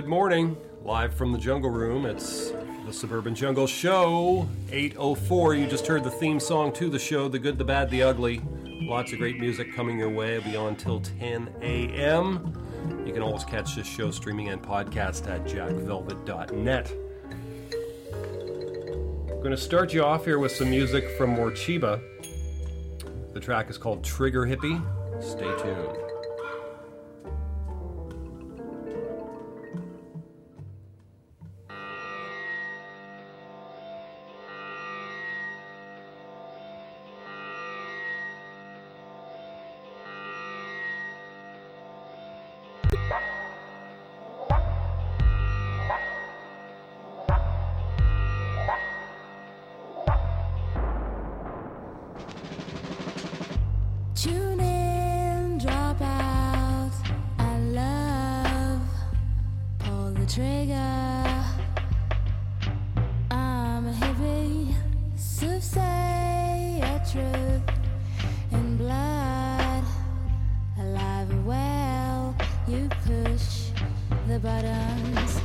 Good morning. Live from the Jungle Room. It's the Suburban Jungle Show. 804. You just heard the theme song to the show The Good, the Bad, the Ugly. Lots of great music coming your way. It'll be on till 10 a.m. You can always catch this show streaming and podcast at jackvelvet.net. I'm going to start you off here with some music from Morcheeba. The track is called Trigger Hippie. Stay tuned. truth and blood. Alive well, you push the buttons.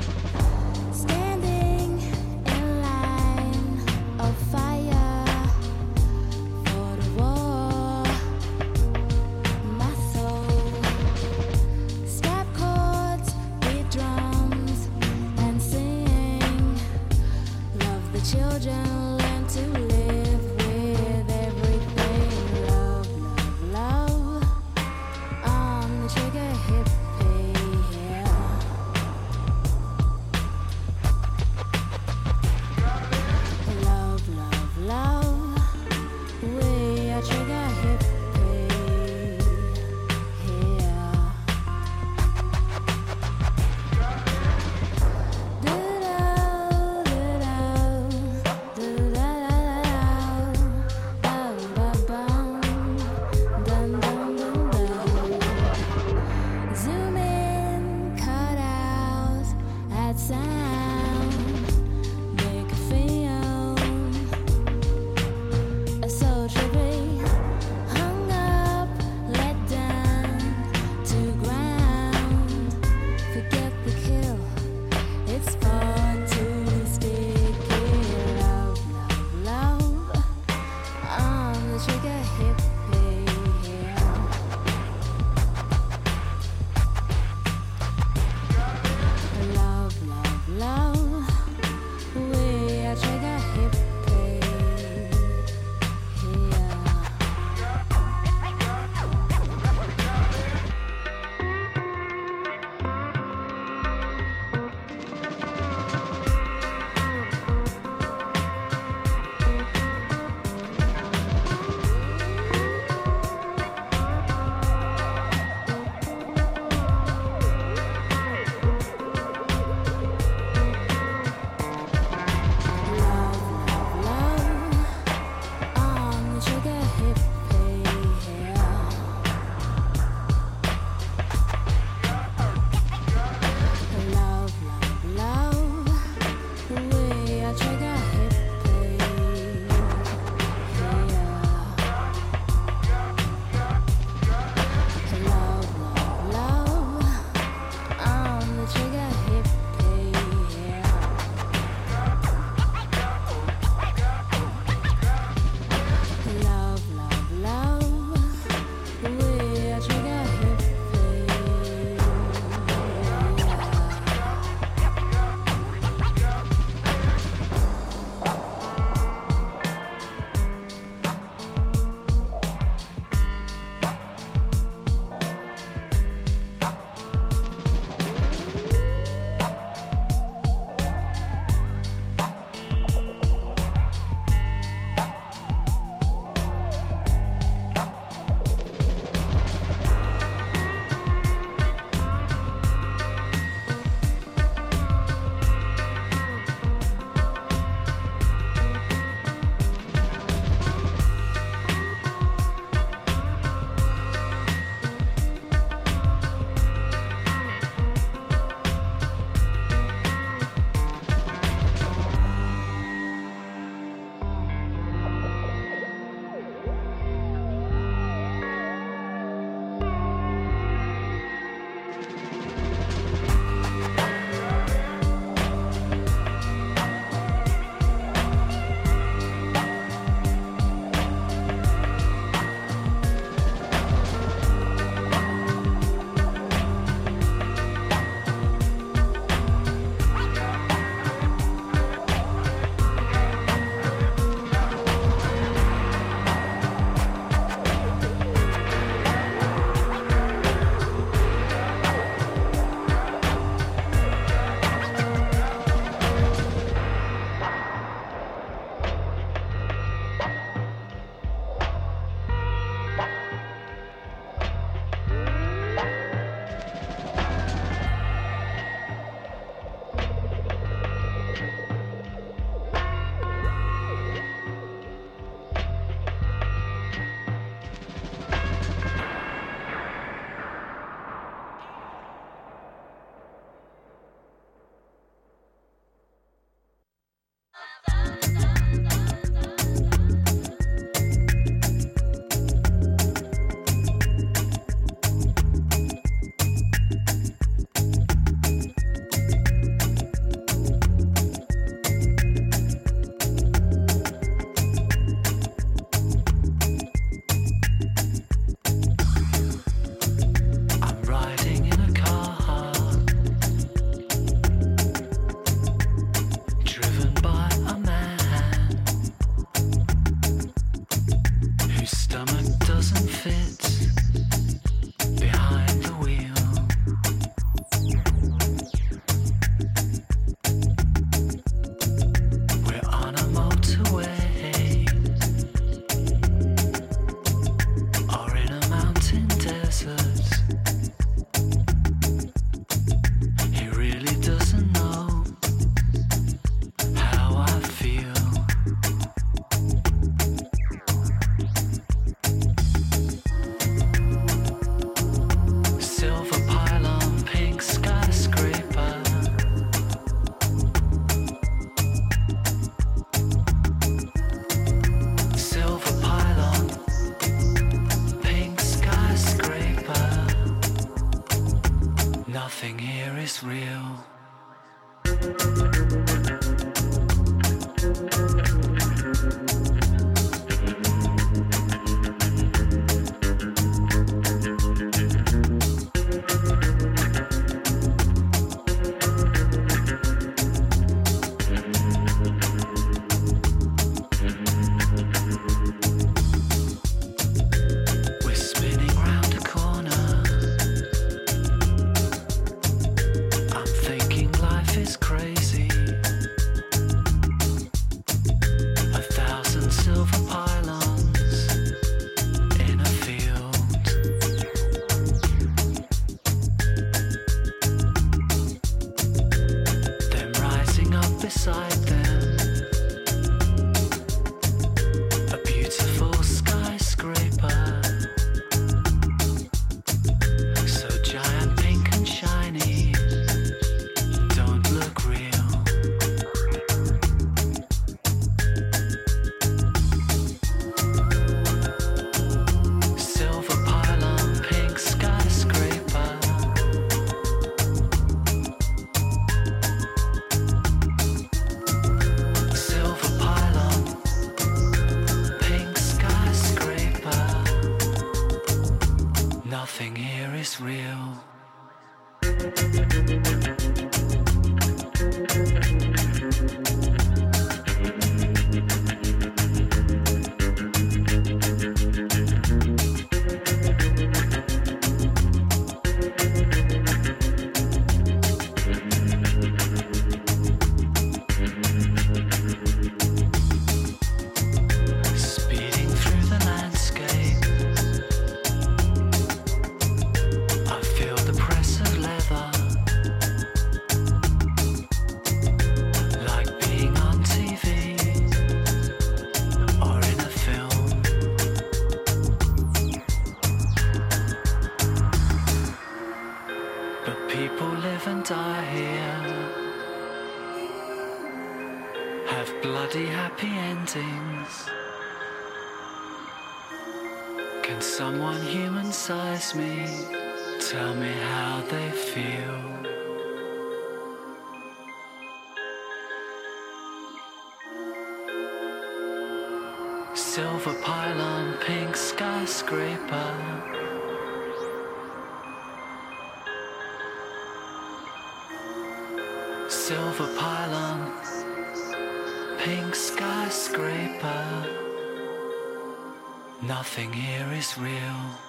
nothing here is real.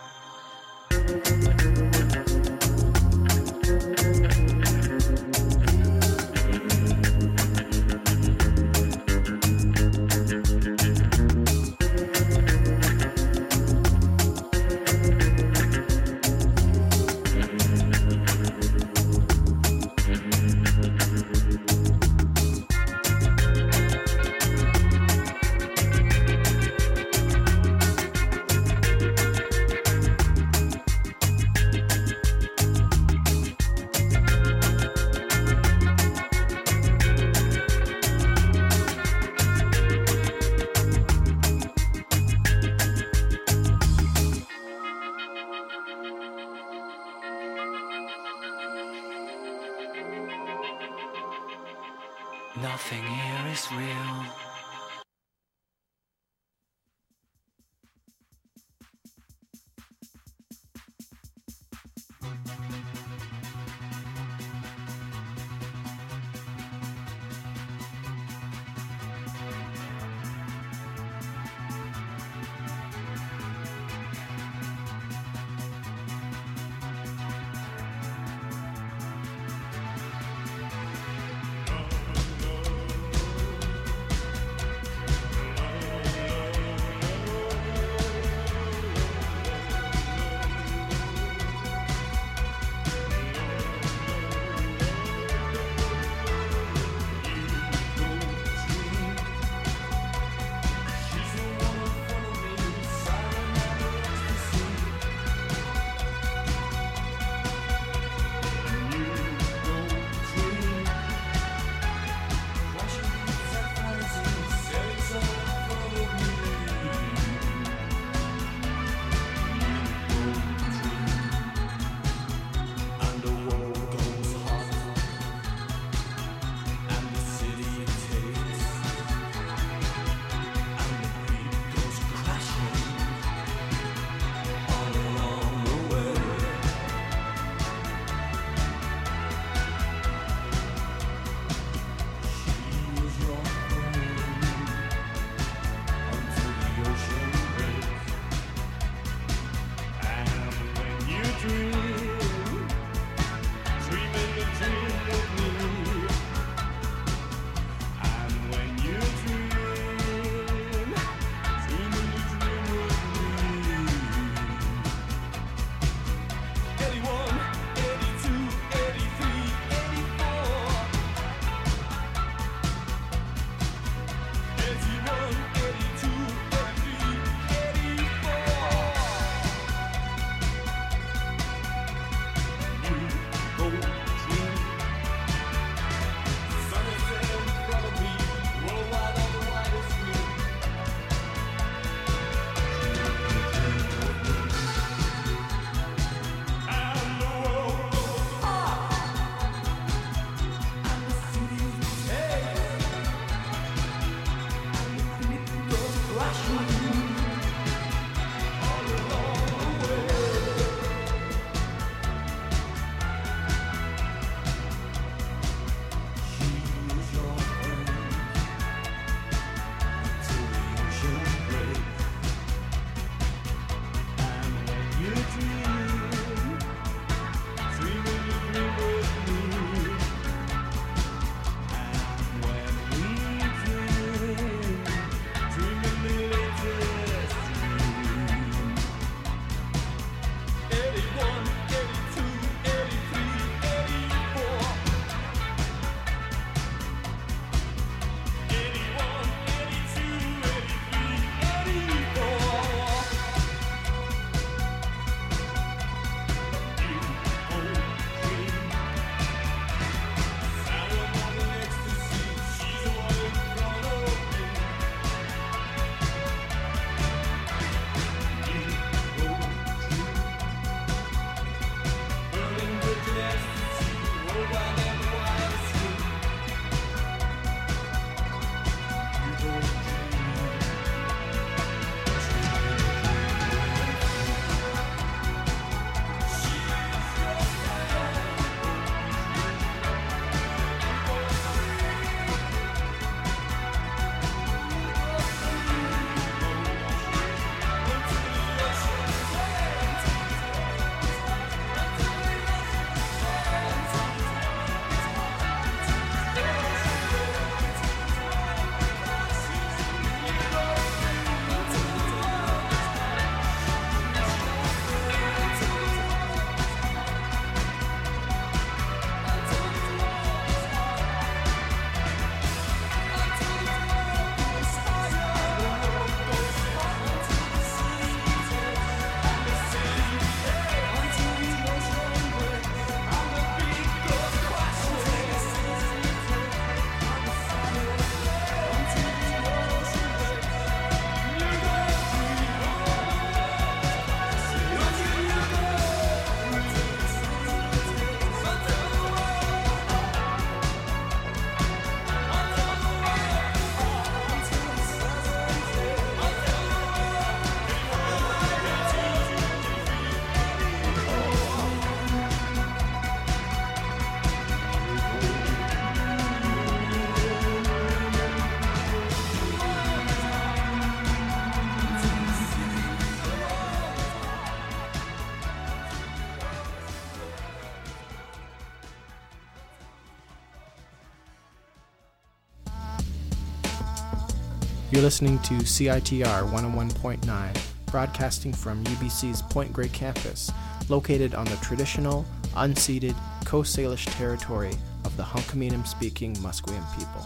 You're listening to CITR 101.9, broadcasting from UBC's Point Grey campus, located on the traditional, unceded Coast Salish territory of the Hunkaminam speaking Musqueam people.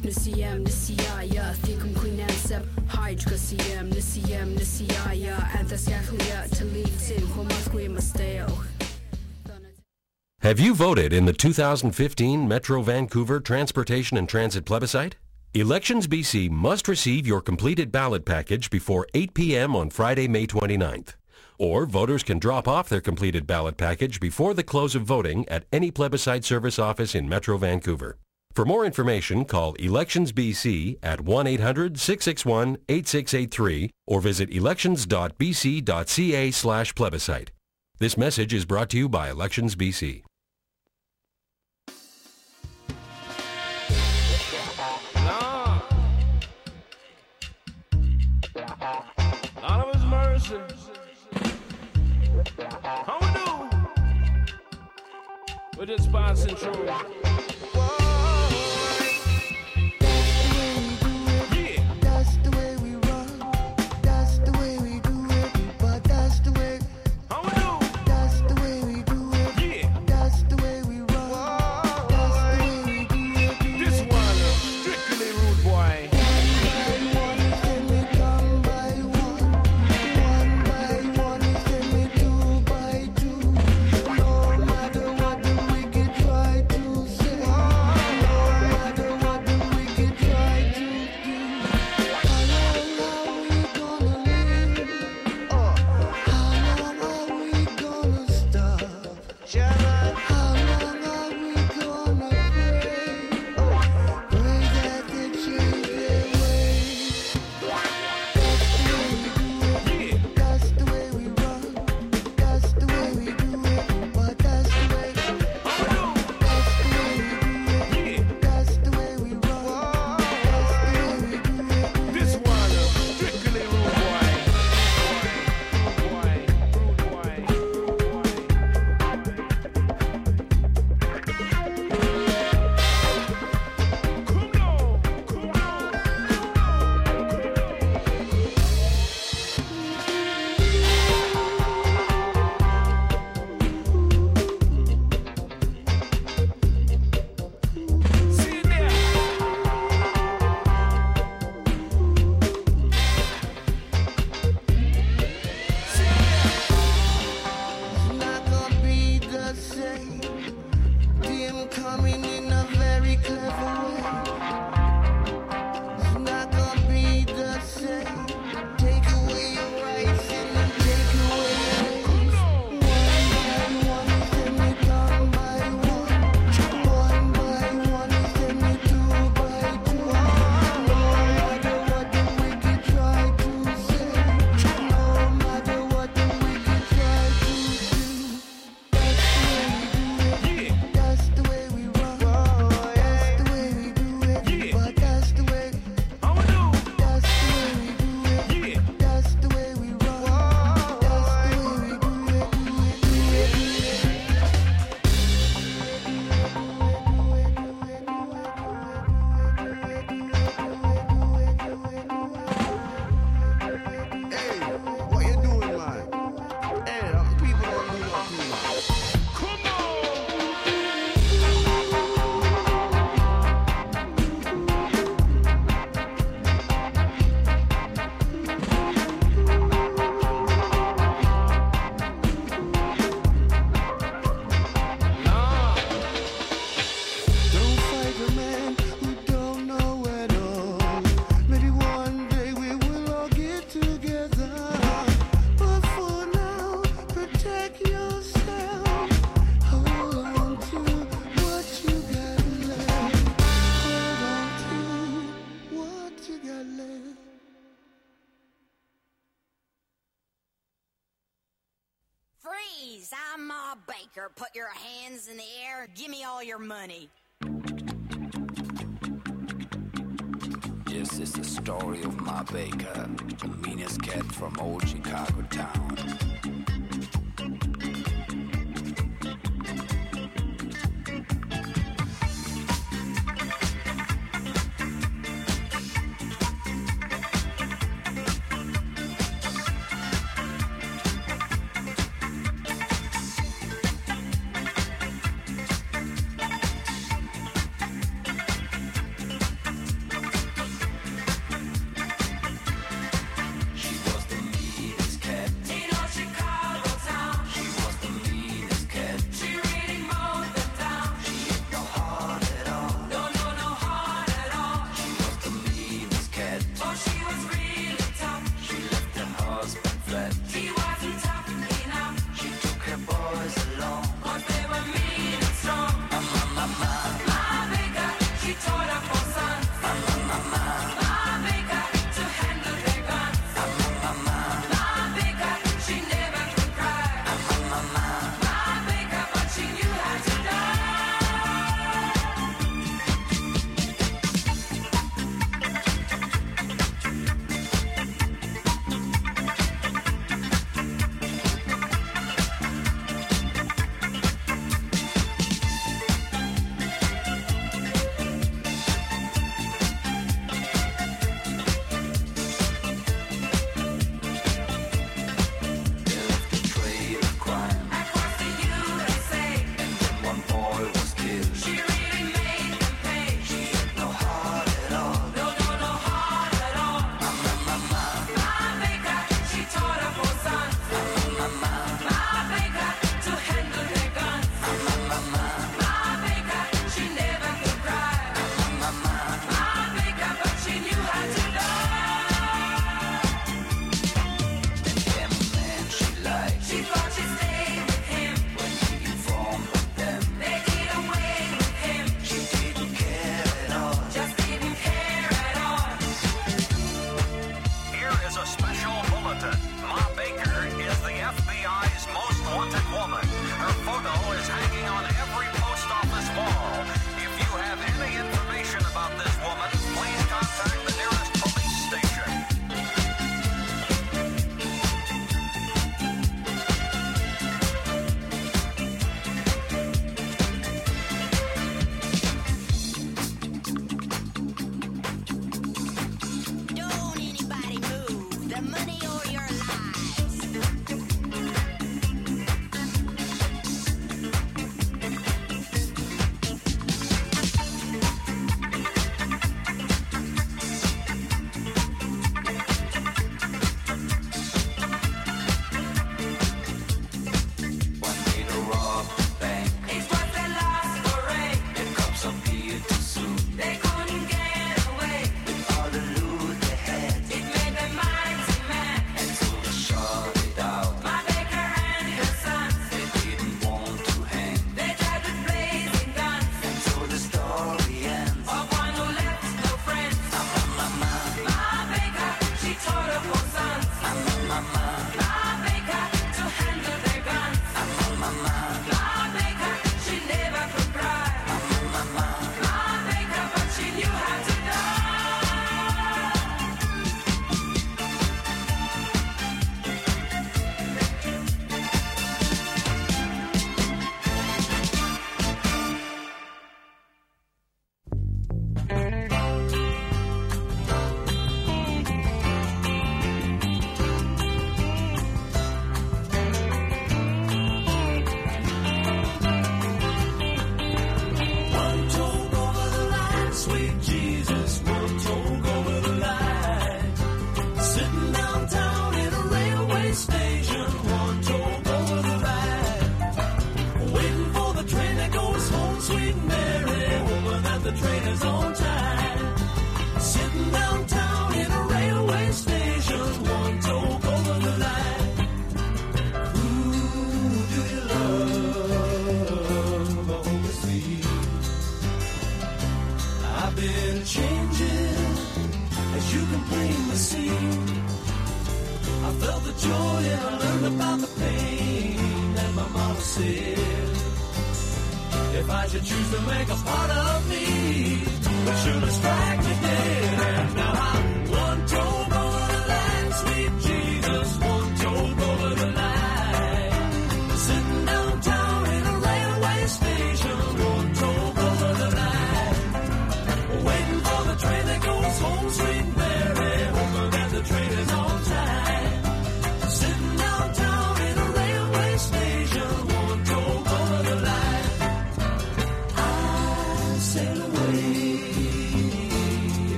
Nisiyam nisiyaya thikum kuinansab hydra siyam nisiyam nisiyaya anthasyahuya talitin humasque masteo. Have you voted in the 2015 Metro Vancouver Transportation and Transit Plebiscite? Elections BC must receive your completed ballot package before 8 p.m. on Friday, May 29th. Or voters can drop off their completed ballot package before the close of voting at any plebiscite service office in Metro Vancouver. For more information, call Elections BC at 1-800-661-8683 or visit elections.bc.ca slash plebiscite. This message is brought to you by Elections BC. Mercy. How we do? With this passing through. This is the story of my Baker, the meanest cat from old Chicago town.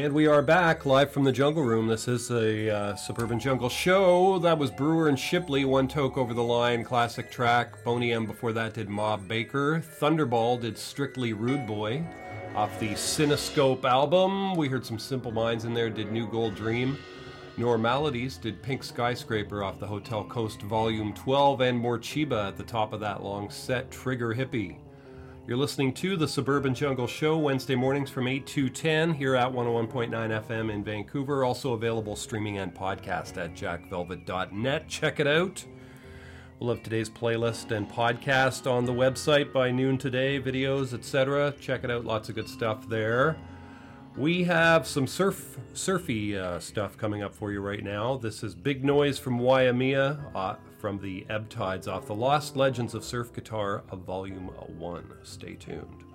And we are back live from the Jungle Room. This is a uh, Suburban Jungle show. That was Brewer and Shipley, One Toke Over the Line, classic track. Boney M before that did Ma Baker. Thunderball did Strictly Rude Boy off the Cinescope album. We heard some Simple Minds in there, did New Gold Dream. Normalities did Pink Skyscraper off the Hotel Costes Volume 12 and Morcheeba at the top of that long set, Trigger Hippie. You're listening to the Suburban Jungle Show Wednesday mornings from 8 to 10 here at 101.9 FM in Vancouver. Also available streaming and podcast at jackvelvet.net. Check it out. We'll have today's playlist and podcast on the website by noon today, videos, etc. Check it out, lots of good stuff there. We have some surf surfy uh, stuff coming up for you right now. This is Big Noise from Waimea uh, from the ebb tides off the Lost Legends of Surf Guitar, a Volume 1. Stay tuned.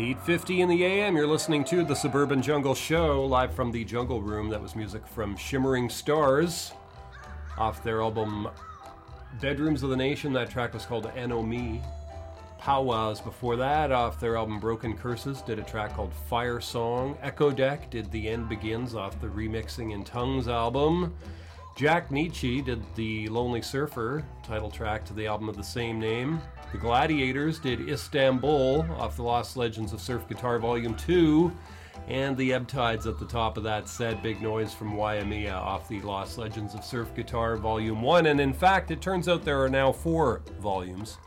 8.50 in the AM, you're listening to the Suburban Jungle Show, live from the Jungle Room. That was music from Shimmering Stars off their album Bedrooms of the Nation. That track was called Ano Me. Powwows before that, off their album Broken Curses, did a track called Fire Song. Echo Deck did The End Begins off the Remixing in Tongues album. Jack Nitzsche did the Lonely Surfer title track to the album of the same name. The Gladiators did Istanbul off the Lost Legends of Surf Guitar Volume 2. And the Ebb Tides at the top of that said Big Noise from Waimea off the Lost Legends of Surf Guitar Volume 1. And in fact, it turns out there are now four volumes.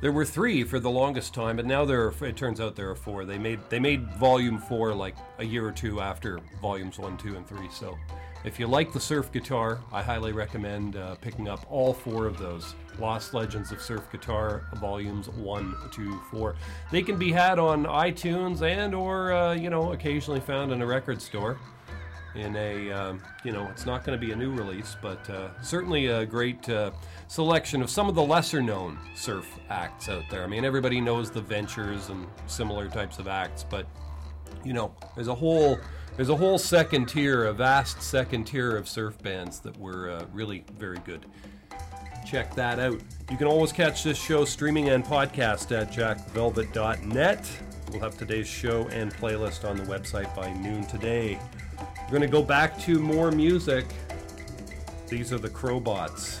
There were three for the longest time, but now there are, it turns out there are four. They made they made volume four like a year or two after volumes one, two, and three. So if you like the surf guitar, I highly recommend uh, picking up all four of those Lost Legends of Surf Guitar volumes one, two, four. They can be had on iTunes and or uh, you know occasionally found in a record store in a um, you know it's not going to be a new release but uh, certainly a great uh, selection of some of the lesser known surf acts out there i mean everybody knows the ventures and similar types of acts but you know there's a whole there's a whole second tier a vast second tier of surf bands that were uh, really very good check that out you can always catch this show streaming and podcast at jackvelvet.net we'll have today's show and playlist on the website by noon today we're going to go back to more music. These are the Crowbots.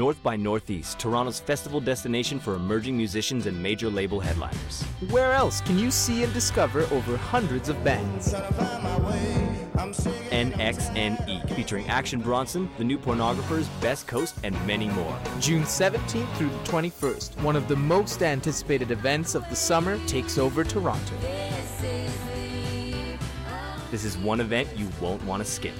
North by Northeast, Toronto's festival destination for emerging musicians and major label headliners. Where else can you see and discover over hundreds of bands? NXNE, featuring Action Bronson, The New Pornographers, Best Coast, and many more. June 17th through the 21st, one of the most anticipated events of the summer takes over Toronto. This is one event you won't want to skip.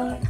Bye.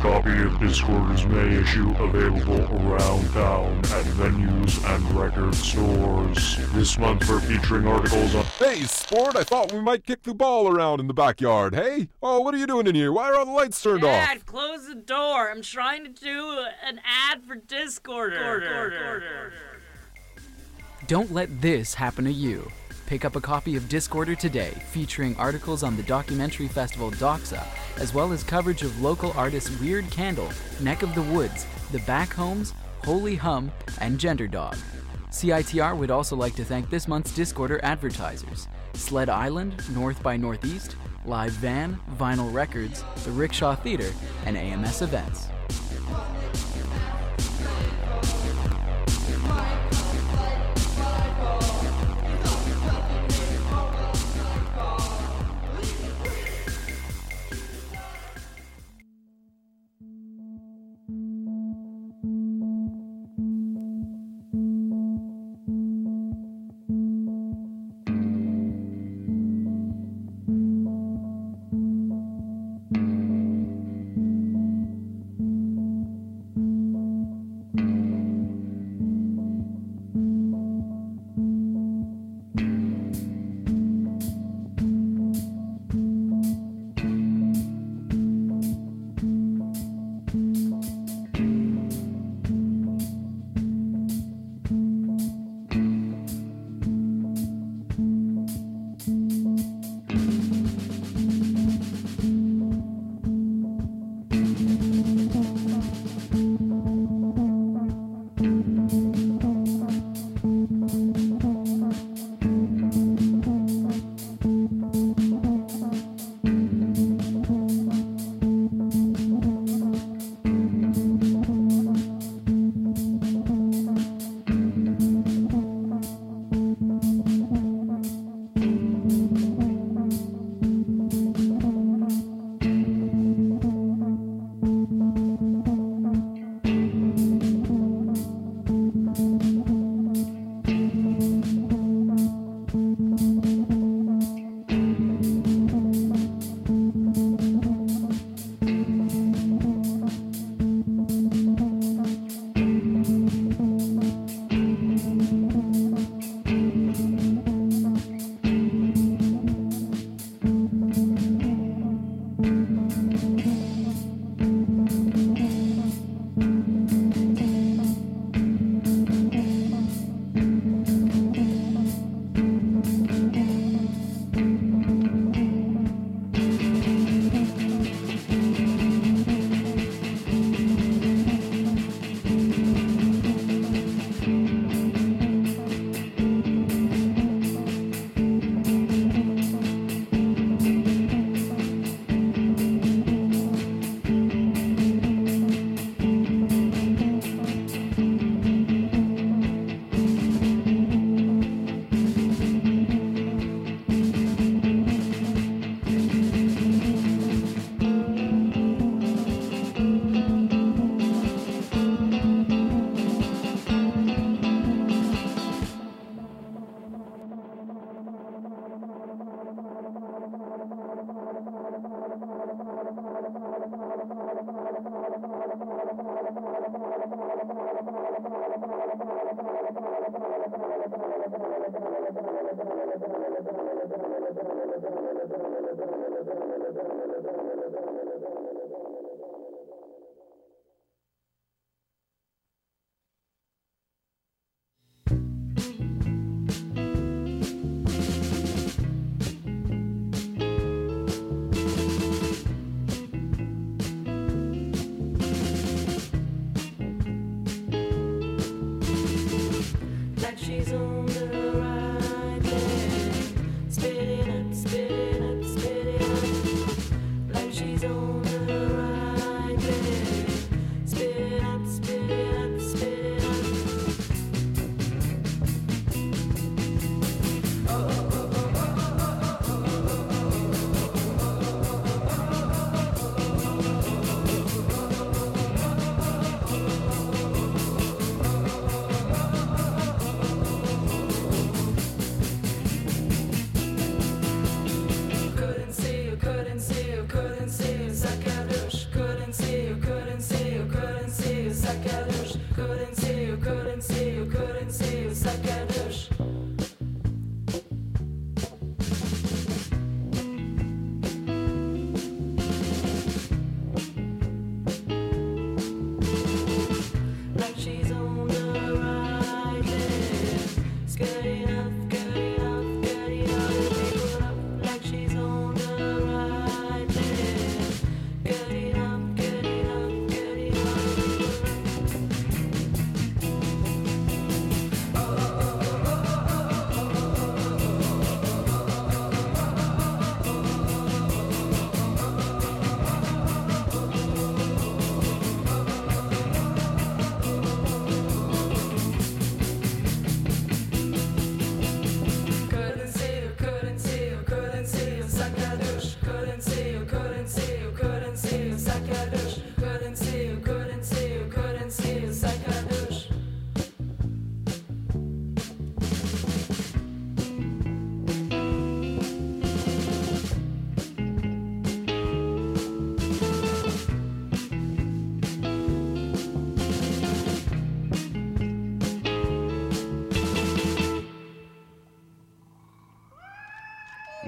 Copy of Discorder's May issue available around town at venues and record stores. This month we're featuring articles on. Hey, sport, I thought we might kick the ball around in the backyard. Hey? Oh, what are you doing in here? Why are all the lights turned off? Dad, close the door. I'm trying to do an ad for Discord. Don't let this happen to you. Pick up a copy of Discorder today, featuring articles on the documentary festival Doxa, as well as coverage of local artists Weird Candle, Neck of the Woods, The Back Homes, Holy Hum, and Gender Dog. CITR would also like to thank this month's Discorder advertisers Sled Island, North by Northeast, Live Van, Vinyl Records, the Rickshaw Theater, and AMS Events.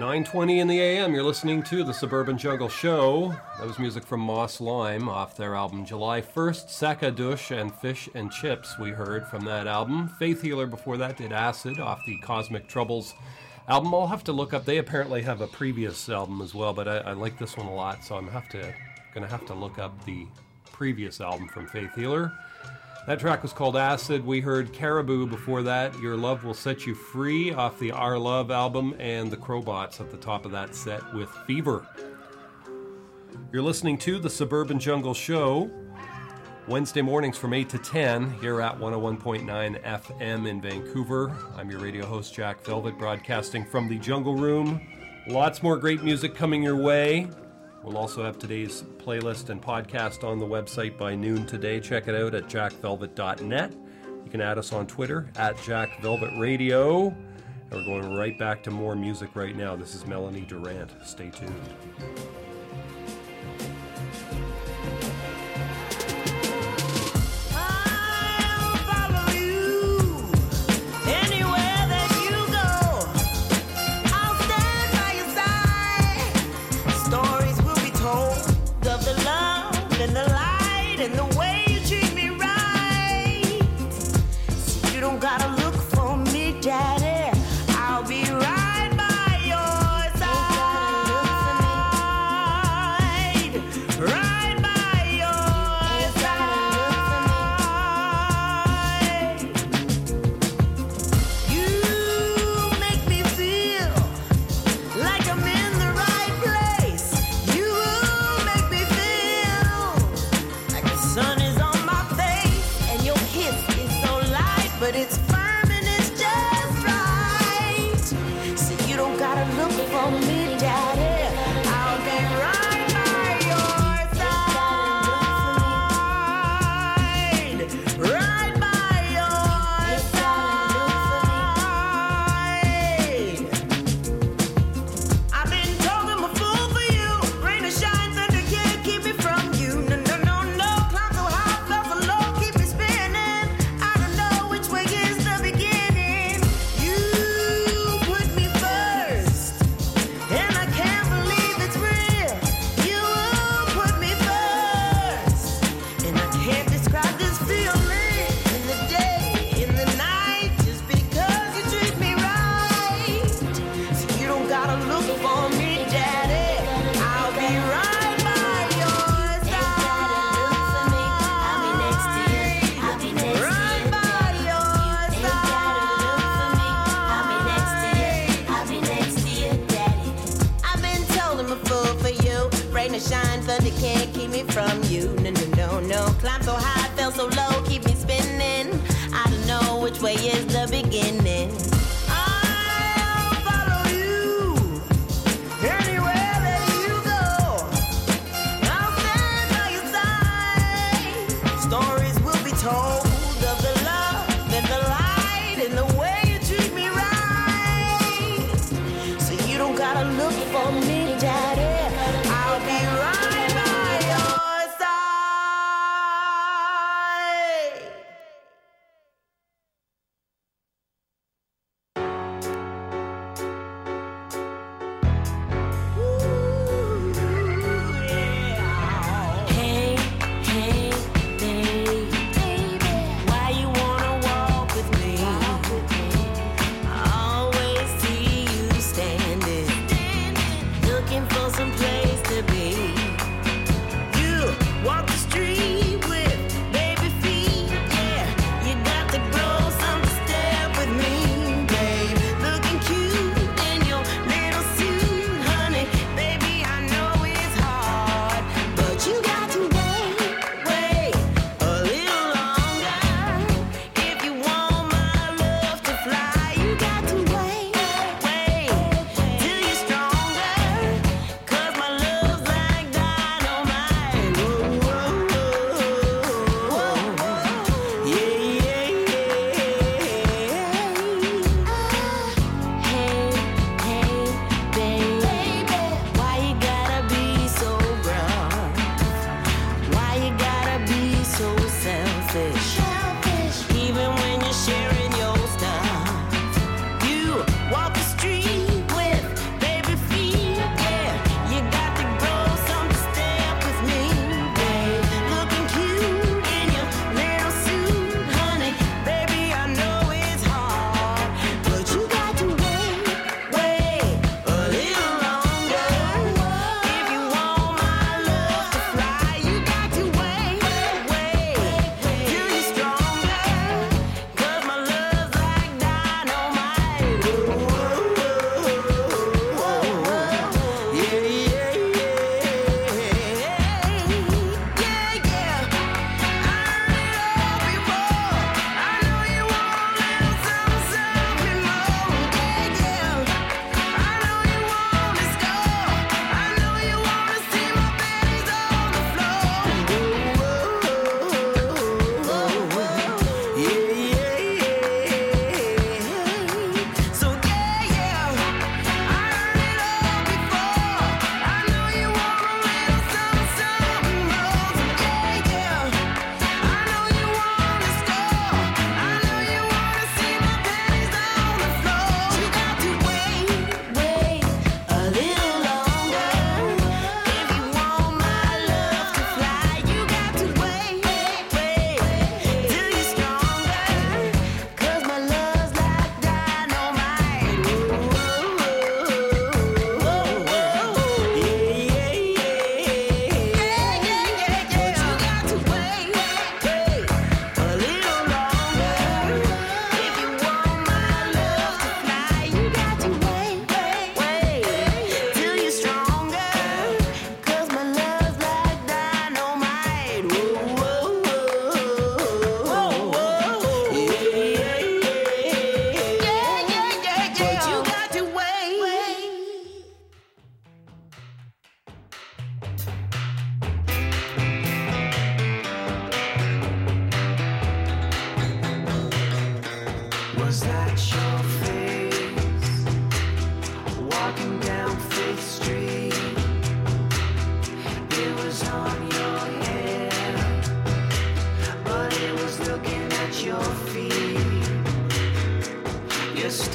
9:20 in the AM. You're listening to the Suburban Jungle Show. That was music from Moss Lime off their album July 1st. Sakadush and Fish and Chips we heard from that album. Faith Healer before that did Acid off the Cosmic Troubles album. I'll have to look up. They apparently have a previous album as well, but I, I like this one a lot, so I'm have to gonna have to look up the previous album from Faith Healer. That track was called Acid. We heard Caribou before that. Your Love Will Set You Free off the Our Love album, and the Crowbots at the top of that set with Fever. You're listening to the Suburban Jungle Show. Wednesday mornings from 8 to 10 here at 101.9 FM in Vancouver. I'm your radio host, Jack Velvet, broadcasting from the Jungle Room. Lots more great music coming your way. We'll also have today's playlist and podcast on the website by noon today. Check it out at jackvelvet.net. You can add us on Twitter at jackvelvetradio. And we're going right back to more music right now. This is Melanie Durant. Stay tuned.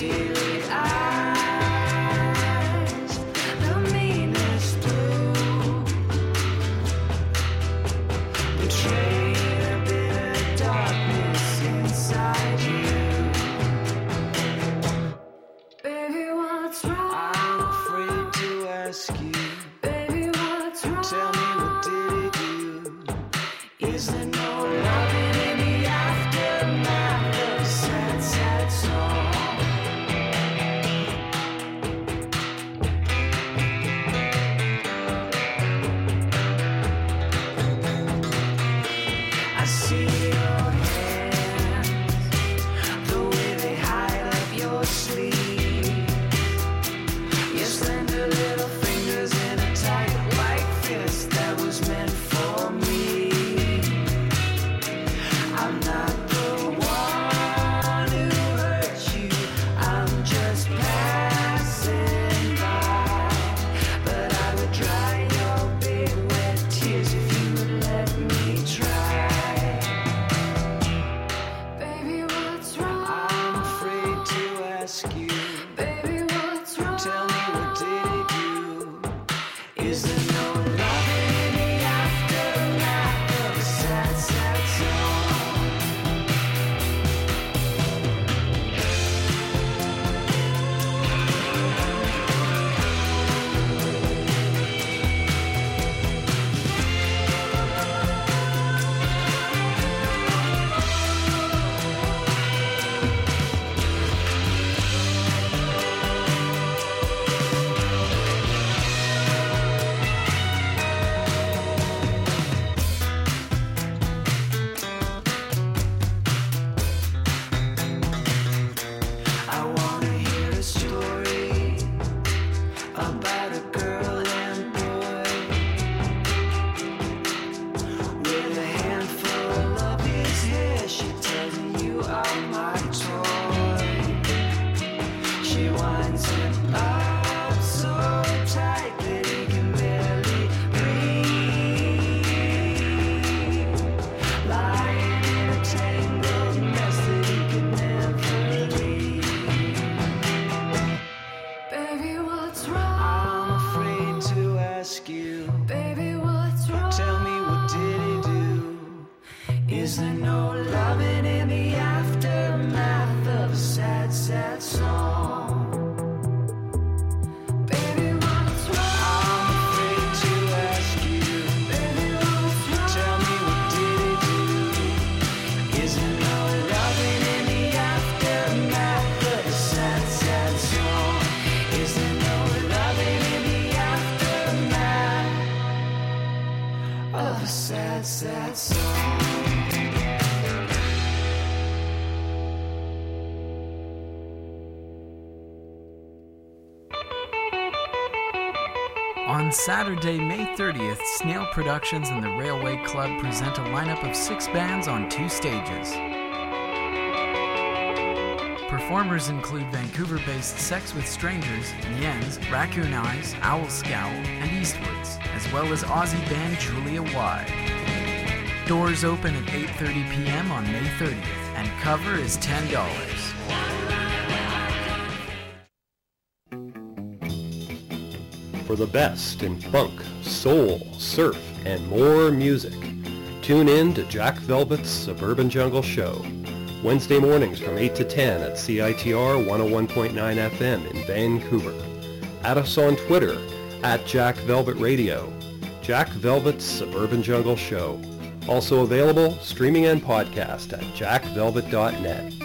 spirit. I Saturday, May 30th, Snail Productions and the Railway Club present a lineup of six bands on two stages. Performers include Vancouver based Sex with Strangers, Niens, Raccoon Eyes, Owl Scowl, and Eastwards, as well as Aussie band Julia Y. Doors open at 8.30 p.m. on May 30th, and cover is $10. for the best in funk, soul, surf, and more music. Tune in to Jack Velvet's Suburban Jungle Show, Wednesday mornings from 8 to 10 at CITR 101.9 FM in Vancouver. Add us on Twitter at Jack Velvet Radio, Jack Velvet's Suburban Jungle Show. Also available streaming and podcast at jackvelvet.net.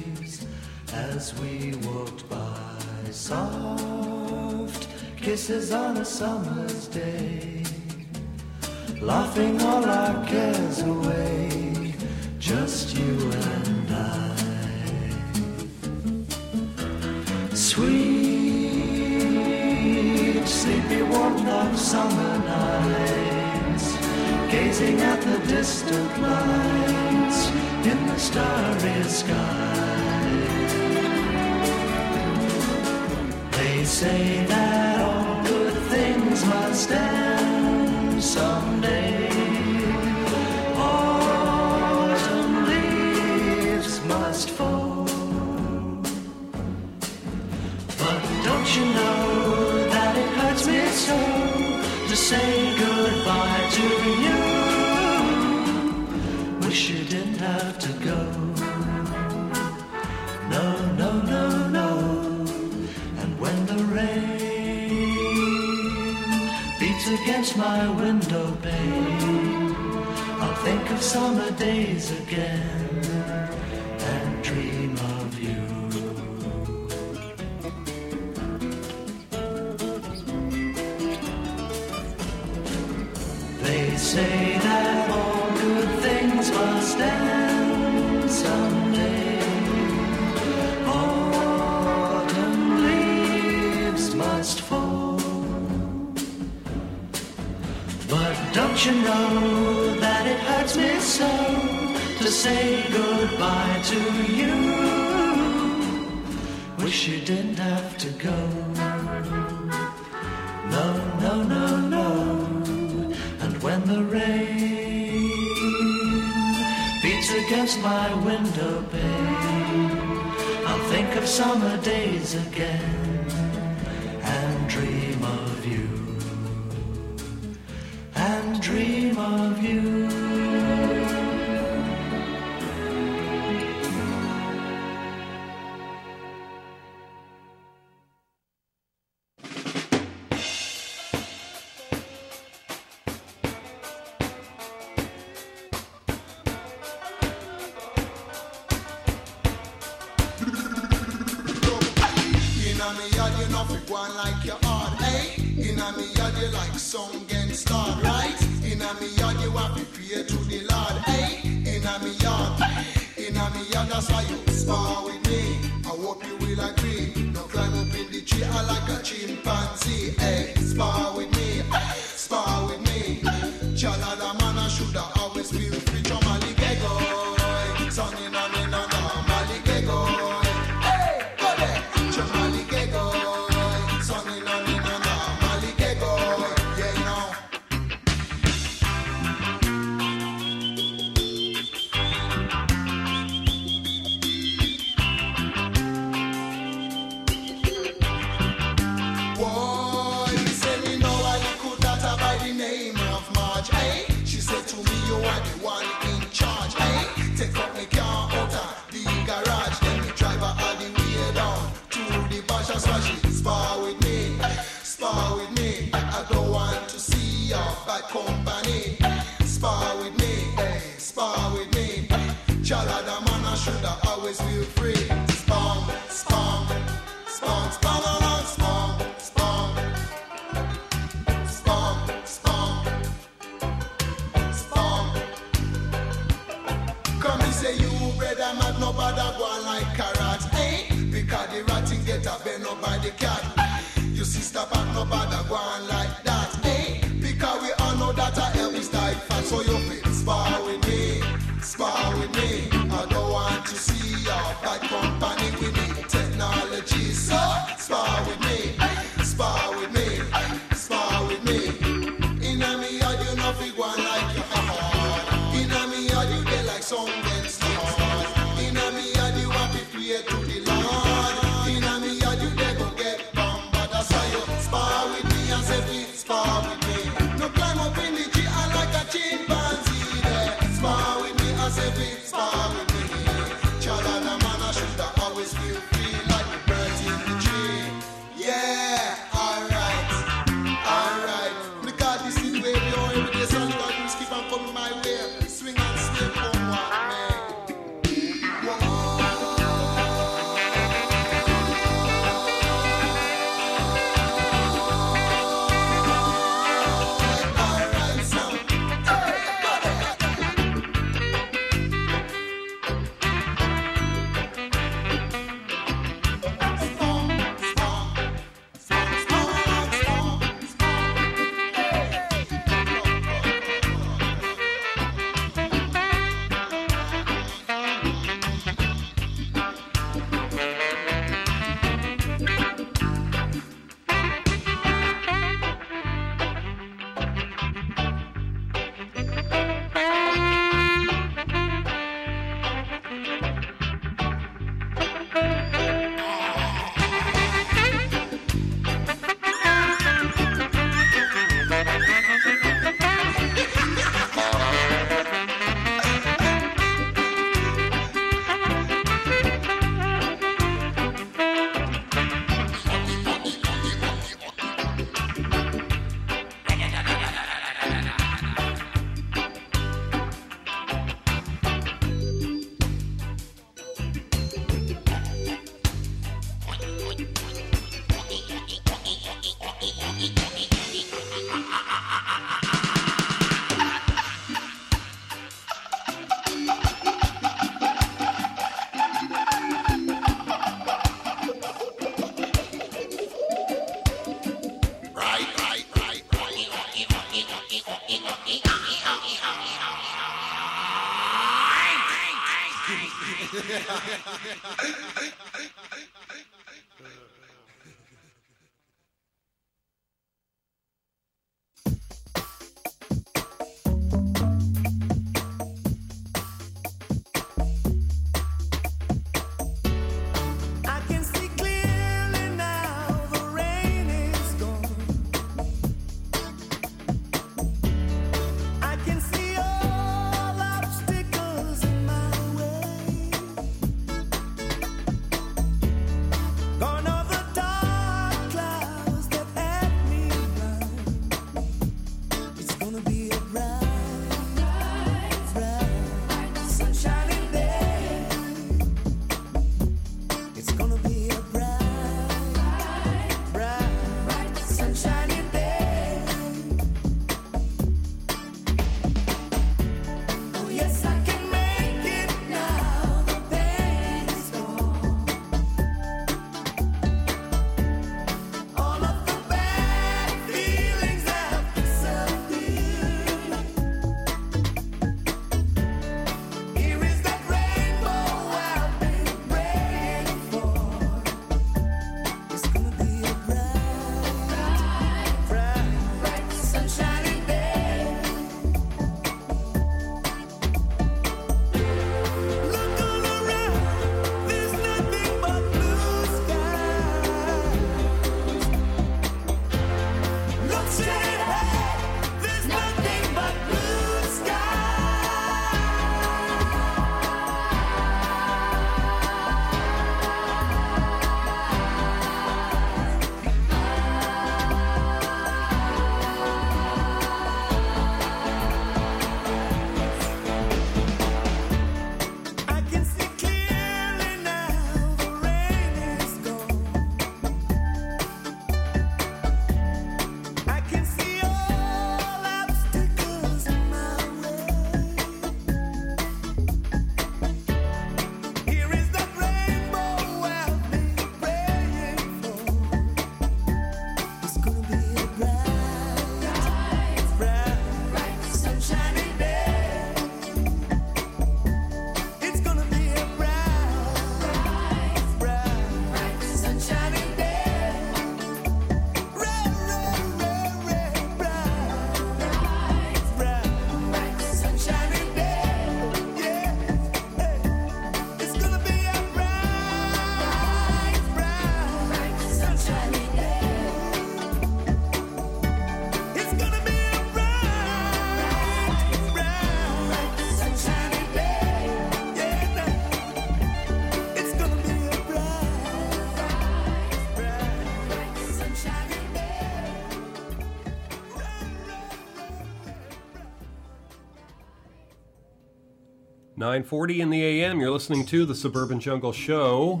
9:40 in the a.m. You're listening to the Suburban Jungle Show.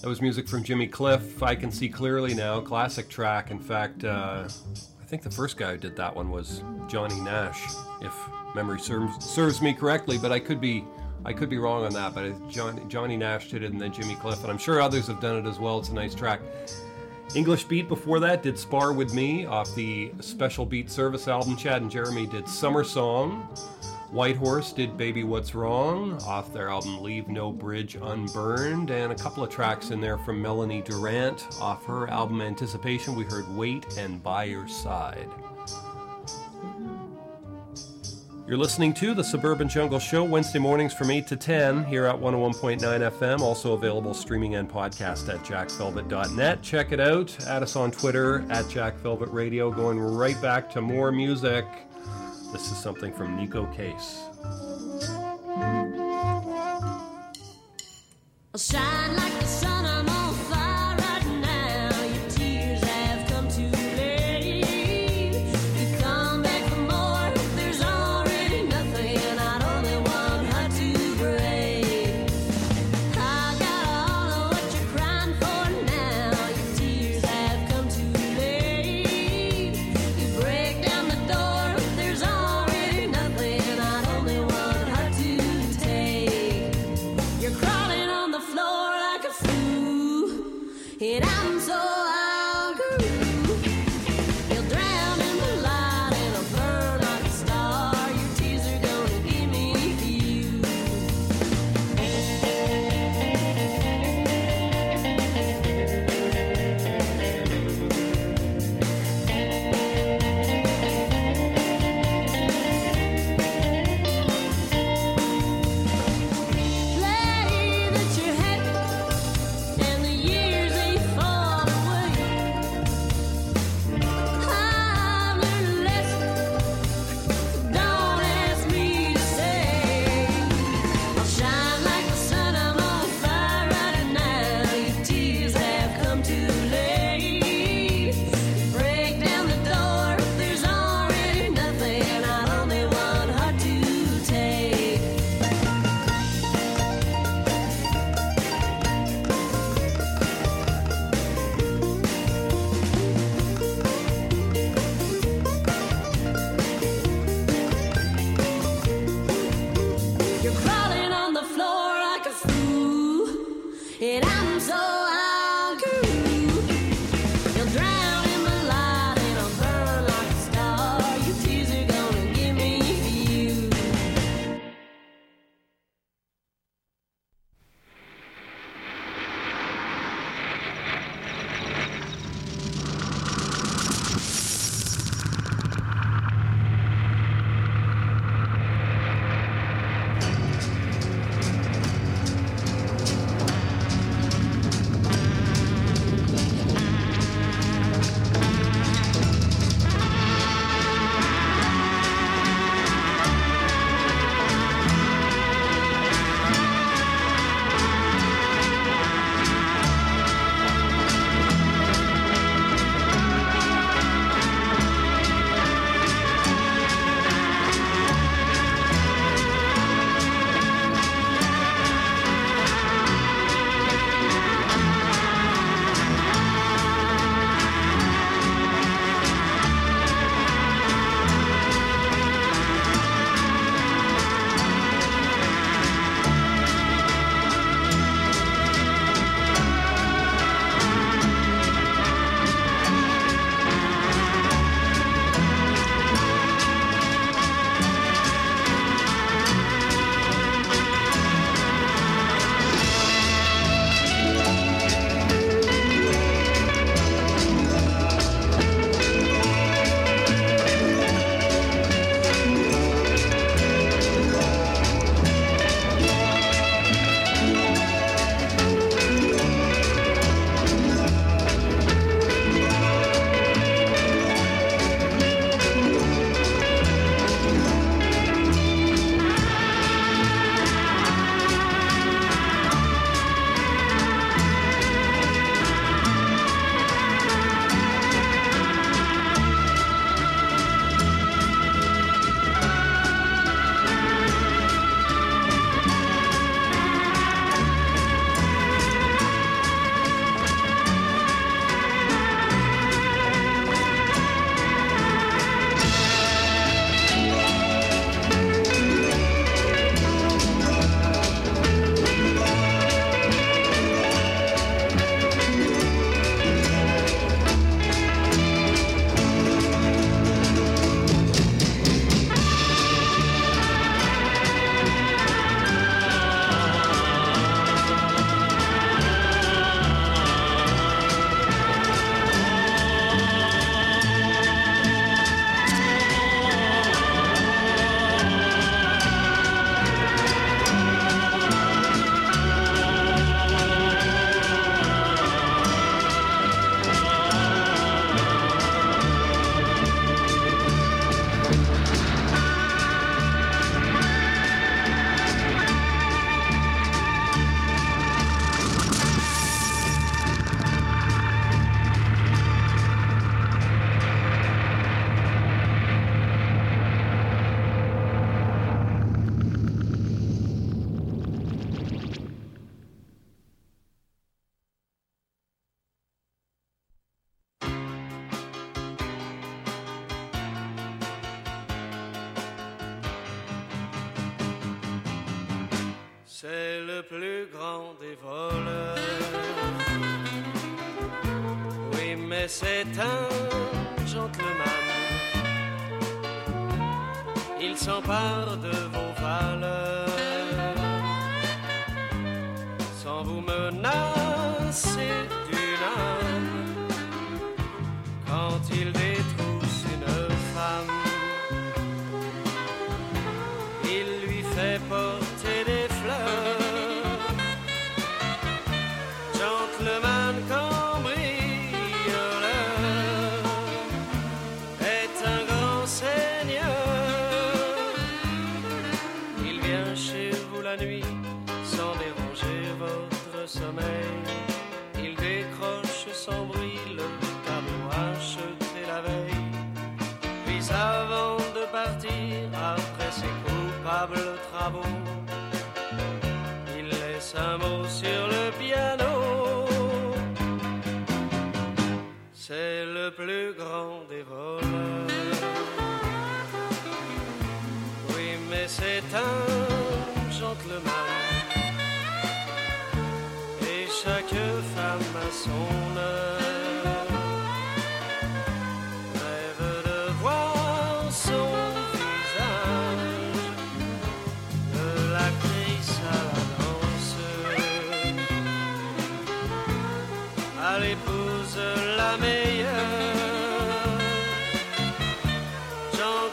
That was music from Jimmy Cliff. I can see clearly now. Classic track. In fact, uh, I think the first guy who did that one was Johnny Nash, if memory serves, serves me correctly. But I could be I could be wrong on that. But Johnny Johnny Nash did it, and then Jimmy Cliff, and I'm sure others have done it as well. It's a nice track. English Beat before that did Spar With Me off the Special Beat Service album. Chad and Jeremy did Summer Song. Whitehorse did Baby What's Wrong off their album Leave No Bridge Unburned. And a couple of tracks in there from Melanie Durrant off her album Anticipation. We heard Wait and By Your Side. You're listening to the Suburban Jungle Show Wednesday mornings from 8 to 10 here at 101.9 FM. Also available streaming and podcast at jackvelvet.net. Check it out. Add us on Twitter at jackvelvet radio. Going right back to more music. This is something from Neko Case. I'll shine like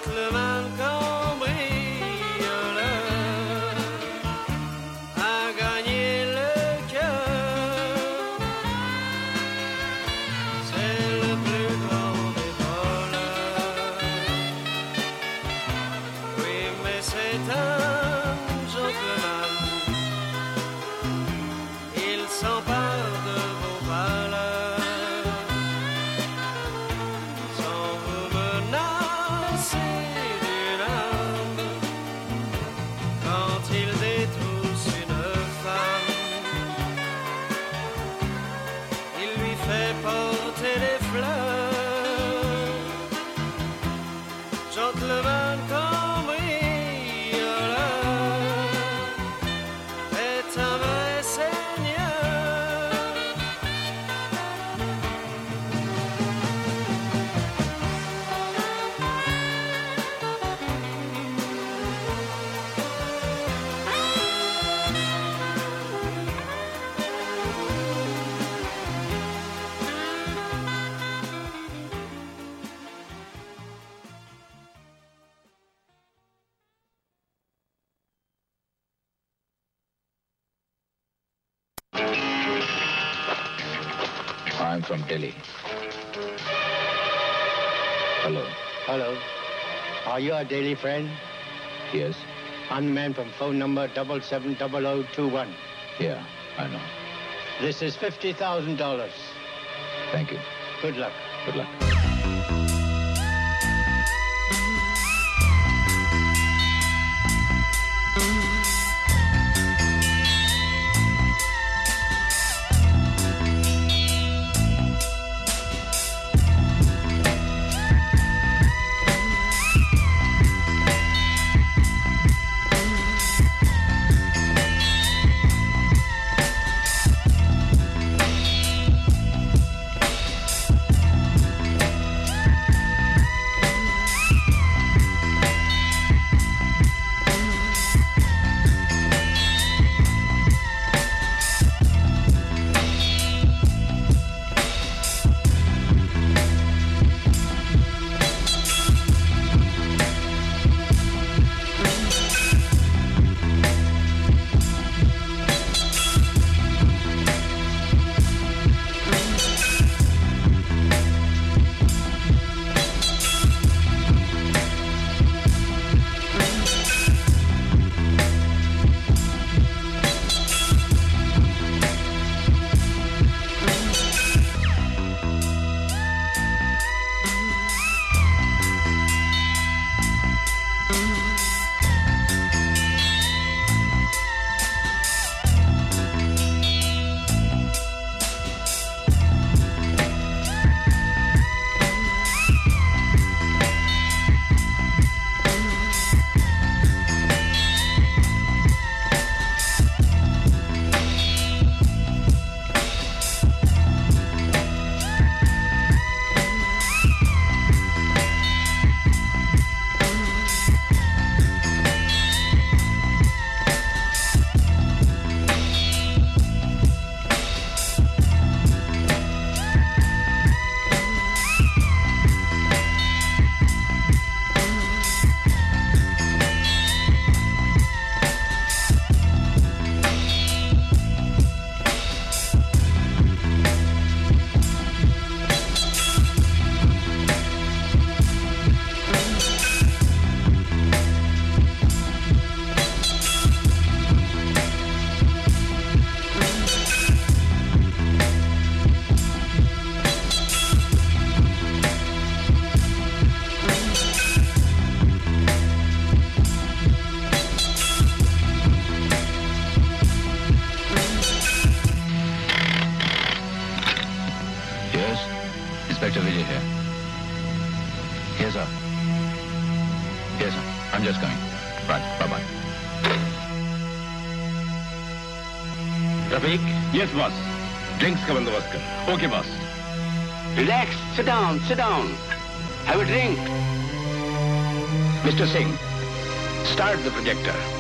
compliment. you our daily friend? Yes. I'm the man from phone number 770021. Yeah, I know. This is $50,000. Thank you. Good luck. Good luck. Okay, boss. Relax. Sit down. Sit down. Have a drink. Mr. Singh, start the projector.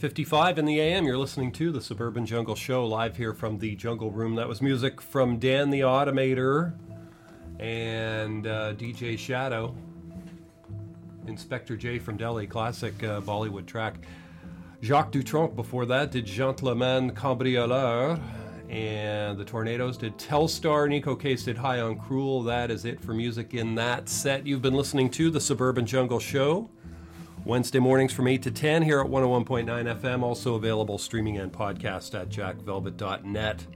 9:55 in the AM. You're listening to the Suburban Jungle Show live here from the Jungle Room. That was music from Dan the Automator and uh, DJ Shadow. Inspector J from Delhi, classic uh, Bollywood track. Jacques Dutronc before that did Gentleman Cambrioleur. And the Tornados did Telstar. Neko Case did High on Cruel. That is it for music in that set. You've been listening to the Suburban Jungle Show. Wednesday mornings from 8 to 10 here at 101.9 FM. Also available streaming and podcast at jackvelvet.net.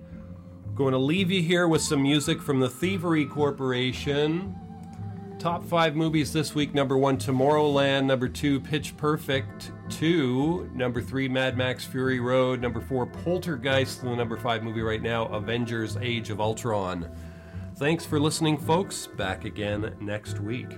Going to leave you here with some music from the Thievery Corporation. Top five movies this week number one, Tomorrowland. Number two, Pitch Perfect 2. Number three, Mad Max Fury Road. Number four, Poltergeist. And the number five movie right now, Avengers Age of Ultron. Thanks for listening, folks. Back again next week.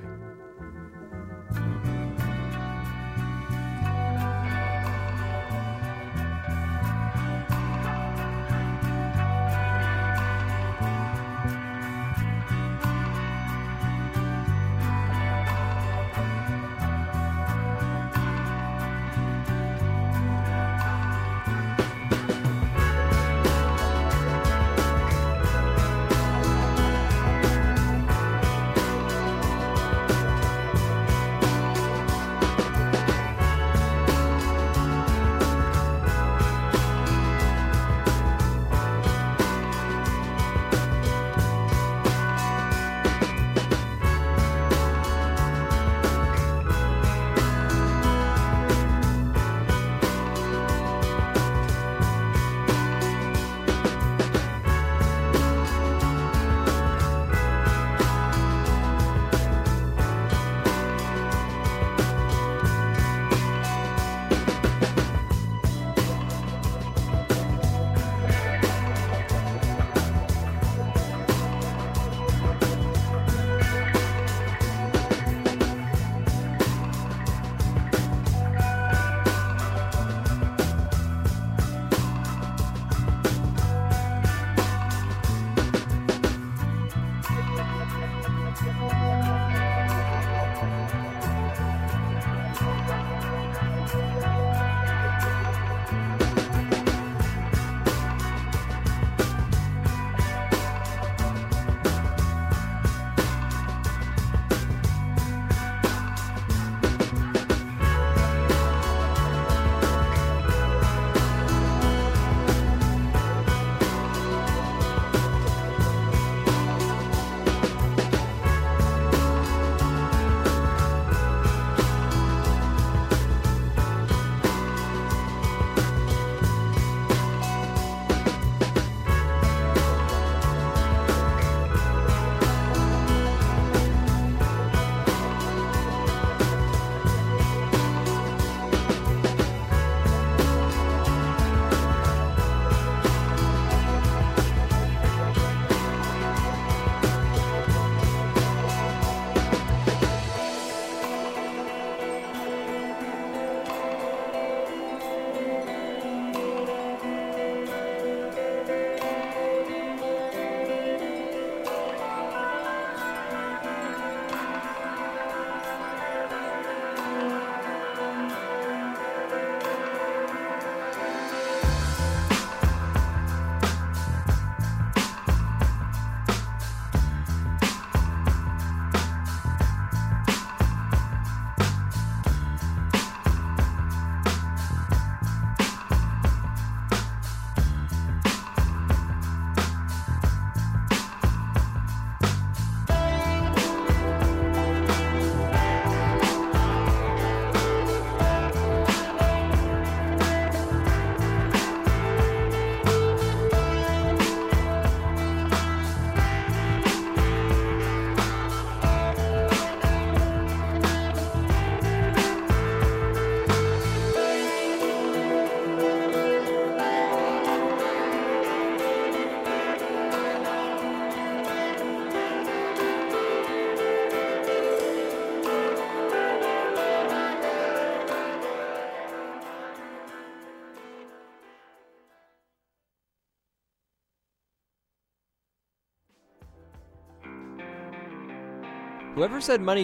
Whoever said money